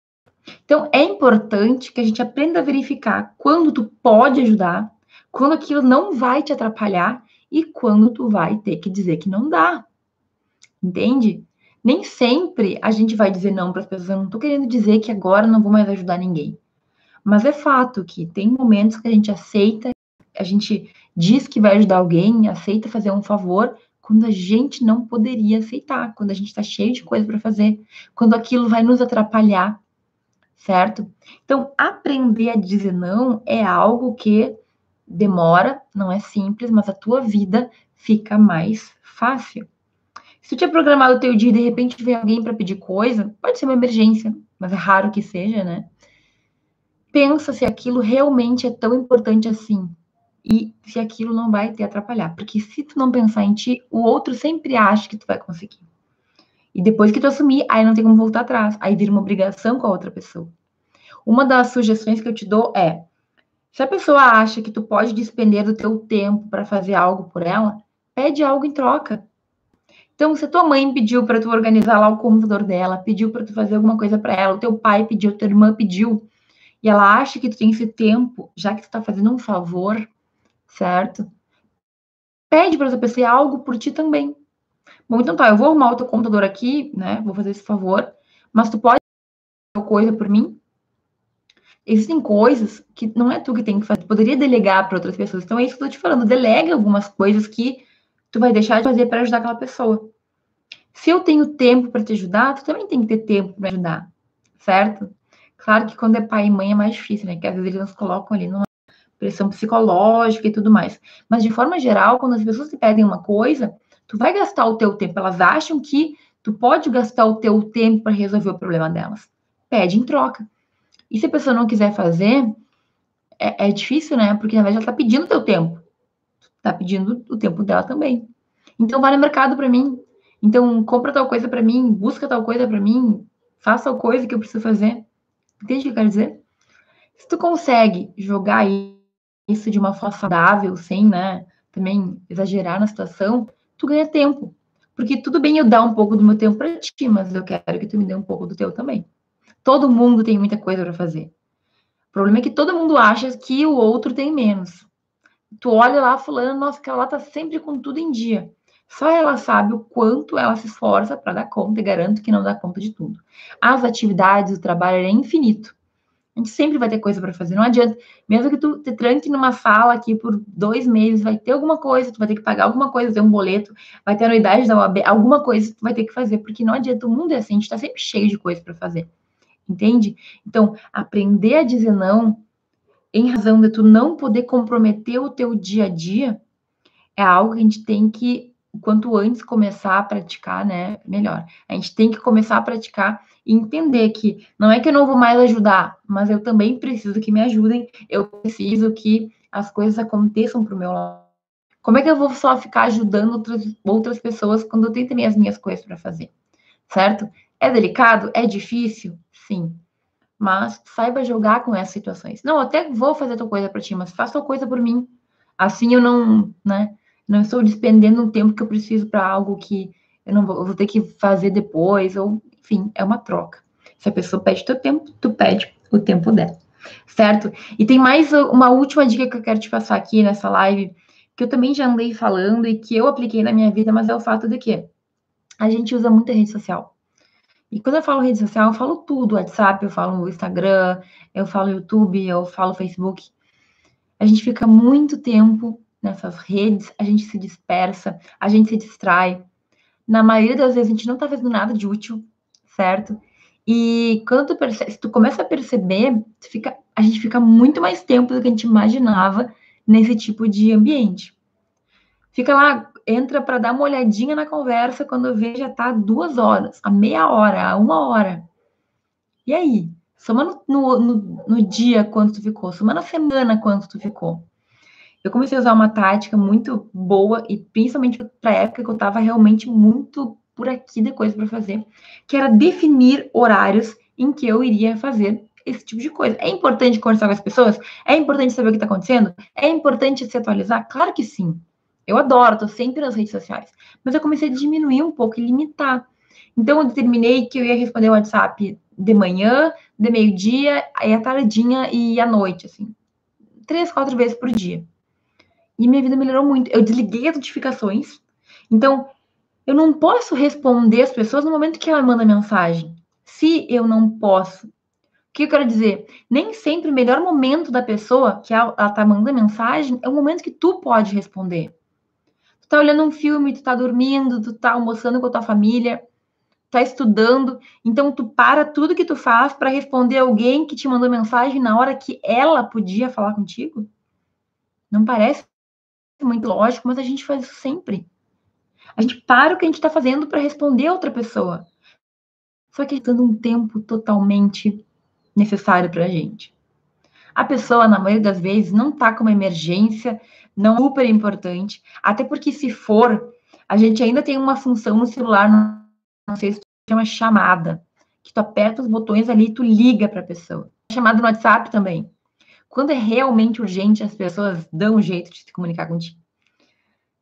Então, é importante que a gente aprenda a verificar quando tu pode ajudar, quando aquilo não vai te atrapalhar e quando tu vai ter que dizer que não dá. Entende? Nem sempre a gente vai dizer não para as pessoas. Eu não estou querendo dizer que agora não vou mais ajudar ninguém. Mas é fato que tem momentos que a gente aceita, a gente diz que vai ajudar alguém, aceita fazer um favor, quando a gente não poderia aceitar, quando a gente está cheio de coisa para fazer, quando aquilo vai nos atrapalhar, certo? Então, aprender a dizer não é algo que demora, não é simples, mas a tua vida fica mais fácil. Se tu tinha programado o teu dia e de repente vem alguém para pedir coisa, pode ser uma emergência, mas é raro que seja, né? Pensa se aquilo realmente é tão importante assim e se aquilo não vai te atrapalhar. Porque se tu não pensar em ti, o outro sempre acha que tu vai conseguir. E depois que tu assumir, aí não tem como voltar atrás. Aí vira uma obrigação com a outra pessoa. Uma das sugestões que eu te dou é: se a pessoa acha que tu pode despender do teu tempo para fazer algo por ela, pede algo em troca. Então, se a tua mãe pediu para tu organizar lá o computador dela, pediu para tu fazer alguma coisa para ela, o teu pai pediu, tua irmã pediu, e ela acha que tu tem esse tempo, já que tu está fazendo um favor, certo? Pede para essa pessoa algo por ti também. Bom, então tá, eu vou arrumar o teu computador aqui, né? Vou fazer esse favor, mas tu pode fazer coisa por mim? Existem coisas que não é tu que tem que fazer, tu poderia delegar para outras pessoas. Então é isso que eu tô te falando, delega algumas coisas que tu vai deixar de fazer para ajudar aquela pessoa. Se eu tenho tempo para te ajudar, tu também tem que ter tempo para ajudar, certo? Claro que quando é pai e mãe é mais difícil, né? Que às vezes eles nos colocam ali numa pressão psicológica e tudo mais. Mas de forma geral, quando as pessoas te pedem uma coisa, tu vai gastar o teu tempo. Elas acham que tu pode gastar o teu tempo para resolver o problema delas. Pede em troca. E se a pessoa não quiser fazer, é, é difícil, né? Porque na verdade ela está pedindo o teu tempo. Está pedindo o tempo dela também. Então vai no mercado para mim. Então compra tal coisa para mim, busca tal coisa para mim, faça tal coisa que eu preciso fazer. Entende o que eu quero dizer? Se tu consegue jogar aí isso de uma forma saudável, sem, né, também exagerar na situação, tu ganha tempo. Porque tudo bem eu dar um pouco do meu tempo para ti, mas eu quero que tu me dê um pouco do teu também. Todo mundo tem muita coisa para fazer. problema é que todo mundo acha que o outro tem menos. Tu olha lá fulano, nossa, aquela lá tá sempre com tudo em dia. Só ela sabe o quanto ela se esforça para dar conta e garanto que não dá conta de tudo. As atividades, o trabalho é infinito. A gente sempre vai ter coisa para fazer. Não adianta, mesmo que tu te tranque numa sala aqui por dois meses, vai ter alguma coisa, tu vai ter que pagar alguma coisa, ter um boleto, vai ter anuidade da OAB, alguma coisa tu vai ter que fazer, porque não adianta, o mundo é assim, a gente está sempre cheio de coisa para fazer. Entende? Então, aprender a dizer não, em razão de tu não poder comprometer o teu dia a dia, é algo que a gente tem que quanto antes começar a praticar, né, melhor. A gente tem que começar a praticar e entender que não é que eu não vou mais ajudar, mas eu também preciso que me ajudem, eu preciso que as coisas aconteçam para o meu lado. Como é que eu vou só ficar ajudando outras, outras pessoas quando eu tenho também as minhas coisas para fazer? Certo? É delicado? É difícil? Sim. Mas saiba jogar com essas situações. Não, até vou fazer tua coisa para ti, mas faça tua coisa por mim. Assim eu não, né? Não estou despendendo um tempo que eu preciso para algo que eu não vou, eu vou, ter que fazer depois, ou enfim, é uma troca. Se a pessoa pede teu tempo, tu pede o tempo dela. Certo? E tem mais uma última dica que eu quero te passar aqui nessa live, que eu também já andei falando e que eu apliquei na minha vida, mas é o fato de que a gente usa muita rede social. E quando eu falo rede social, eu falo tudo, WhatsApp, eu falo Instagram, eu falo YouTube, eu falo Facebook. A gente fica muito tempo nessas redes, a gente se dispersa, a gente se distrai. Na maioria das vezes a gente não tá fazendo nada de útil, certo? E quando tu percebe, se tu começa a perceber, fica, a gente fica muito mais tempo do que a gente imaginava nesse tipo de ambiente. Fica lá, entra para dar uma olhadinha na conversa, quando vê já tá duas horas, a meia hora, a uma hora. E aí? Soma no, no, no, no dia quanto tu ficou, soma na semana quanto tu ficou eu comecei a usar uma tática muito boa e principalmente para a época que eu estava realmente muito por aqui de coisa para fazer, que era definir horários em que eu iria fazer esse tipo de coisa. É importante conversar com as pessoas? É importante saber o que está acontecendo? É importante se atualizar? Claro que sim. Eu adoro, estou sempre nas redes sociais. Mas eu comecei a diminuir um pouco e limitar. Então, eu determinei que eu ia responder o WhatsApp de manhã, de meio-dia, aí à tardinha e à noite, assim. Três, quatro vezes por dia. E minha vida melhorou muito. Eu desliguei as notificações. Então, eu não posso responder as pessoas no momento que ela manda mensagem. Se eu não posso. O que eu quero dizer? Nem sempre o melhor momento da pessoa que ela, ela tá mandando mensagem é o momento que tu pode responder. Tu tá olhando um filme, tu tá dormindo, tu tá almoçando com a tua família, tá estudando, então tu para tudo que tu faz para responder alguém que te mandou mensagem na hora que ela podia falar contigo? Não parece muito lógico, mas a gente faz isso sempre. A gente para o que a gente está fazendo para responder a outra pessoa. Só que dando um tempo totalmente necessário para a gente. A pessoa, na maioria das vezes, não está com uma emergência, não é super importante, até porque se for, a gente ainda tem uma função no celular, não sei se chama chamada, que tu aperta os botões ali e tu liga para a pessoa. Chamada no WhatsApp também. Quando é realmente urgente, as pessoas dão um jeito de se comunicar contigo.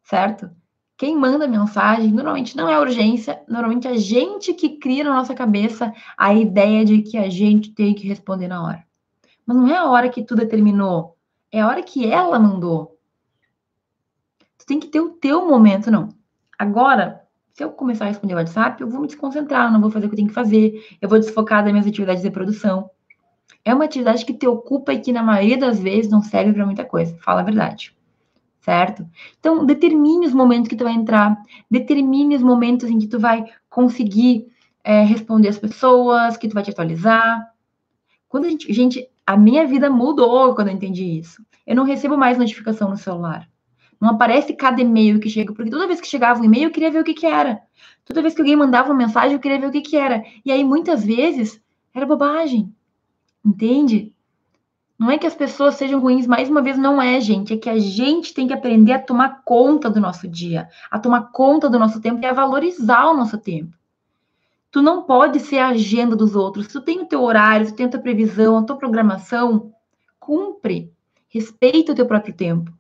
Certo? Quem manda mensagem normalmente não é urgência, normalmente é a gente que cria na nossa cabeça a ideia de que a gente tem que responder na hora. Mas não é a hora que tu determinou, é a hora que ela mandou. Tu tem que ter o teu momento, não. Agora, se eu começar a responder o WhatsApp, eu vou me desconcentrar, não vou fazer o que eu tenho que fazer, eu vou desfocar das minhas atividades de produção é uma atividade que te ocupa e que, na maioria das vezes, não serve para muita coisa. Fala a verdade. Certo? Então, determine os momentos que tu vai entrar, determine os momentos em que tu vai conseguir é, responder as pessoas, que tu vai te atualizar. Quando a gente, gente, a minha vida mudou quando eu entendi isso. Eu não recebo mais notificação no celular. Não aparece cada e-mail que chega, porque toda vez que chegava um e-mail, eu queria ver o que, que era. Toda vez que alguém mandava uma mensagem, eu queria ver o que, que era. E aí, muitas vezes, era bobagem. Entende? Não é que as pessoas sejam ruins, mais uma vez não é, gente. É que a gente tem que aprender a tomar conta do nosso dia, a tomar conta do nosso tempo e a valorizar o nosso tempo. Tu não pode ser a agenda dos outros. Tu tem o teu horário, tu tem a tua previsão, a tua programação, cumpre. Respeita o teu próprio tempo.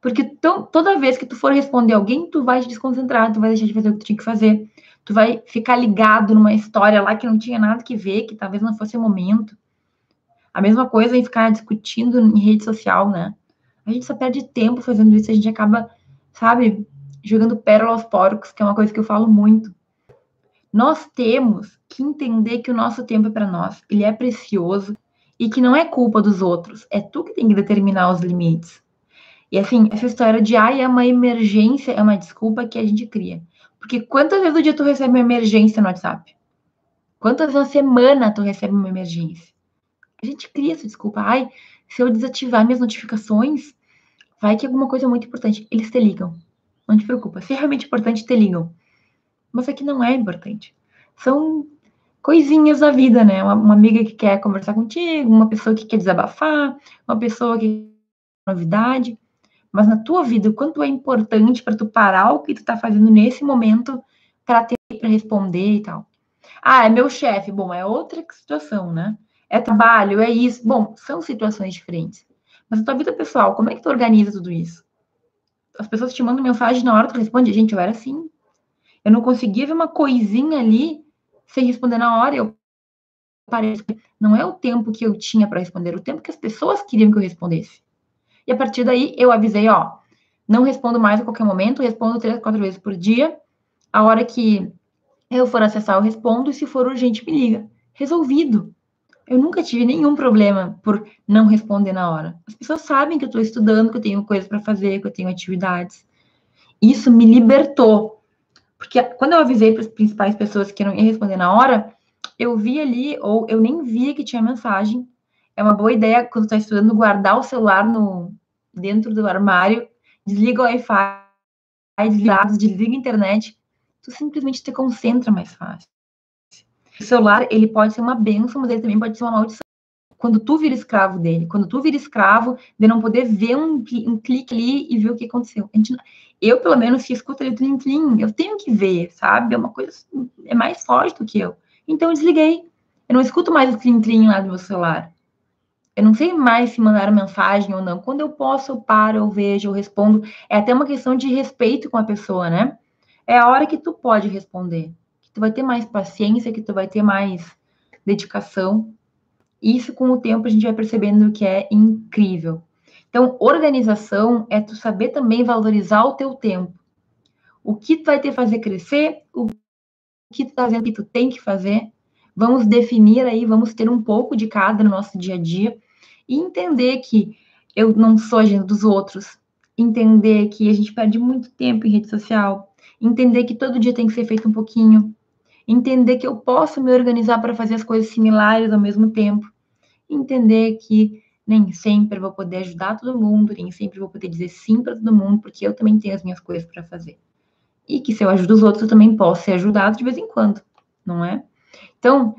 Porque toda vez que tu for responder alguém, tu vai te desconcentrar, tu vai deixar de fazer o que tu tinha que fazer. Tu vai ficar ligado numa história lá que não tinha nada que ver, que talvez não fosse o momento. A mesma coisa em ficar discutindo em rede social, né? A gente só perde tempo fazendo isso, a gente acaba, sabe, jogando pérola aos porcos, que é uma coisa que eu falo muito. Nós temos que entender que o nosso tempo é para nós, ele é precioso e que não é culpa dos outros, é tu que tem que determinar os limites. E assim, essa história de ai, é uma emergência, é uma desculpa que a gente cria. Porque quantas vezes no dia tu recebe uma emergência no WhatsApp? Quantas vezes na semana tu recebe uma emergência? A gente cria essa desculpa. Ai, se eu desativar minhas notificações, vai que alguma coisa muito importante. Eles te ligam. Não te preocupa. Se é realmente importante, te ligam. Mas aqui não é importante. São coisinhas da vida, né? Uma, uma, amiga que quer conversar contigo, uma pessoa que quer desabafar, uma pessoa que quer novidade. Mas na tua vida, o quanto é importante para tu parar o que tu tá fazendo nesse momento para ter para responder e tal. Ah, é meu chefe. Bom, é outra situação, né? É trabalho, é isso. Bom, são situações diferentes. Mas na tua vida pessoal, como é que tu organiza tudo isso? As pessoas te mandam mensagem na hora tu responde. Gente, eu era assim. Eu não conseguia ver uma coisinha ali sem responder na hora. Eu parei. Não é o tempo que eu tinha para responder, o tempo que as pessoas queriam que eu respondesse. E a partir daí eu avisei, ó, não respondo mais a qualquer momento, respondo três, quatro vezes por dia. A hora que eu for acessar, eu respondo, e se for urgente, me liga. Resolvido. Eu nunca tive nenhum problema por não responder na hora. As pessoas sabem que eu estou estudando, que eu tenho coisas para fazer, que eu tenho atividades. Isso me libertou. Porque quando eu avisei para as principais pessoas que eu não ia responder na hora, eu vi ali, ou eu nem via que tinha mensagem. É uma boa ideia, quando está estudando, guardar o celular no, dentro do armário, desliga o Wi-Fi, desliga desliga a internet, tu simplesmente te concentra mais fácil. O celular, ele pode ser uma benção, mas ele também pode ser uma maldição. Quando tu vira escravo dele, quando tu vira escravo de não poder ver um, um clique ali e ver o que aconteceu. Eu, pelo menos, se escuto ali o tlim, eu tenho que ver, sabe? É uma coisa, é mais forte do que eu. Então, eu desliguei. Eu não escuto mais o tlim, tlim lá do meu celular. Eu não sei mais se mandaram mensagem ou não. Quando eu posso, eu paro, eu vejo, eu respondo. É até uma questão de respeito com a pessoa, né? É a hora que tu pode responder. Que tu vai ter mais paciência, que tu vai ter mais dedicação. Isso, com o tempo, a gente vai percebendo que é incrível. Então, organização é tu saber também valorizar o teu tempo. O que tu vai ter que fazer crescer, o que tu tá fazendo que tu tem que fazer Vamos definir aí, vamos ter um pouco de cada no nosso dia a dia e entender que eu não sou agenda dos outros, entender que a gente perde muito tempo em rede social, entender que todo dia tem que ser feito um pouquinho, entender que eu posso me organizar para fazer as coisas similares ao mesmo tempo, entender que nem sempre vou poder ajudar todo mundo, nem sempre vou poder dizer sim para todo mundo, porque eu também tenho as minhas coisas para fazer. E que se eu ajudo os outros, eu também posso ser ajudado de vez em quando, não é? Então,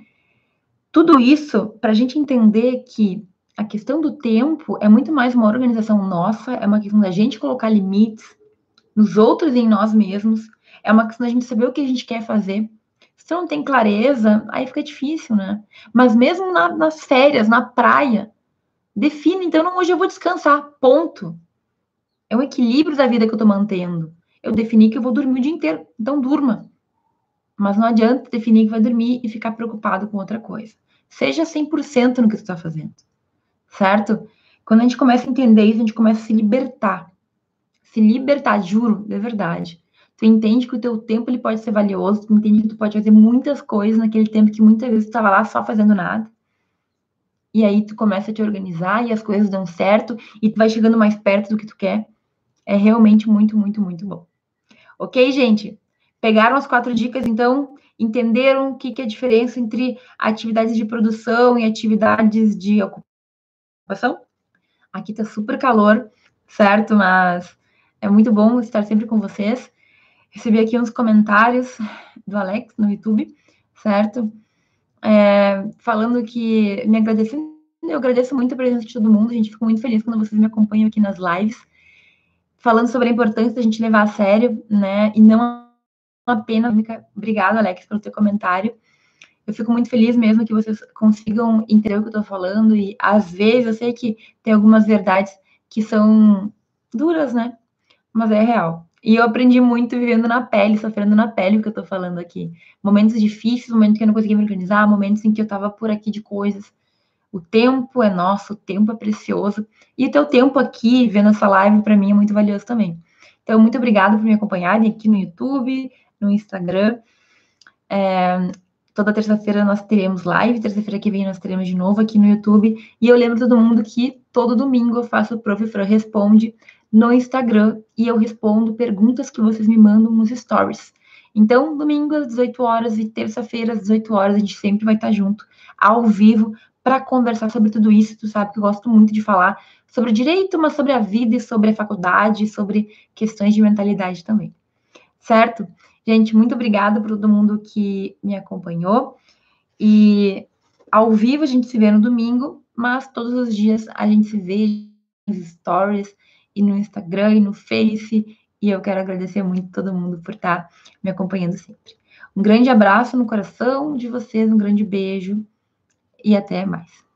tudo isso para a gente entender que a questão do tempo é muito mais uma organização nossa, é uma questão da gente colocar limites nos outros e em nós mesmos, é uma questão da gente saber o que a gente quer fazer. Se você não tem clareza, aí fica difícil, né? Mas mesmo na, nas férias, na praia, define, então, hoje eu vou descansar, ponto. É um equilíbrio da vida que eu estou mantendo. Eu defini que eu vou dormir o dia inteiro, então durma. Mas não adianta definir que vai dormir e ficar preocupado com outra coisa. Seja 100% no que você está fazendo, certo? Quando a gente começa a entender isso, a gente começa a se libertar. Se libertar, juro, de verdade. Tu entende que o teu tempo ele pode ser valioso, tu entende que tu pode fazer muitas coisas naquele tempo que muitas vezes tu estava lá só fazendo nada. E aí tu começa a te organizar e as coisas dão certo e tu vai chegando mais perto do que tu quer. É realmente muito, muito, muito bom. Ok, gente? Pegaram as quatro dicas, então entenderam o que, que é a diferença entre atividades de produção e atividades de ocupação? Aqui tá super calor, certo? Mas é muito bom estar sempre com vocês. Recebi aqui uns comentários do Alex no YouTube, certo? É, falando que me agradecendo, eu agradeço muito a presença de todo mundo, a gente fica muito feliz quando vocês me acompanham aqui nas lives, falando sobre a importância da gente levar a sério, né? E não uma pena. Obrigada, Alex, pelo teu comentário. Eu fico muito feliz mesmo que vocês consigam entender o que eu estou falando. E às vezes eu sei que tem algumas verdades que são duras, né? Mas é real. E eu aprendi muito vivendo na pele, sofrendo na pele o que eu estou falando aqui. Momentos difíceis, momentos que eu não conseguia me organizar, momentos em que eu estava por aqui de coisas. O tempo é nosso, o tempo é precioso. E o teu tempo aqui, vendo essa live, para mim é muito valioso também. Então, muito obrigada por me acompanharem aqui no YouTube, no Instagram. É, toda terça-feira nós teremos live, terça-feira que vem nós teremos de novo aqui no YouTube. E eu lembro todo mundo que todo domingo eu faço o Prof. Fran Responde no Instagram e eu respondo perguntas que vocês me mandam nos stories. Então, domingo às 18 horas e terça-feira às 18 horas, a gente sempre vai estar junto, ao vivo, para conversar sobre tudo isso. Tu sabe que eu gosto muito de falar sobre direito, mas sobre a vida e sobre a faculdade, sobre questões de mentalidade também. Certo? Gente, muito obrigada por todo mundo que me acompanhou. E ao vivo a gente se vê no domingo, mas todos os dias a gente se vê nos stories e no Instagram e no Face. E eu quero agradecer muito todo mundo por estar me acompanhando sempre. Um grande abraço no coração de vocês, um grande beijo e até mais.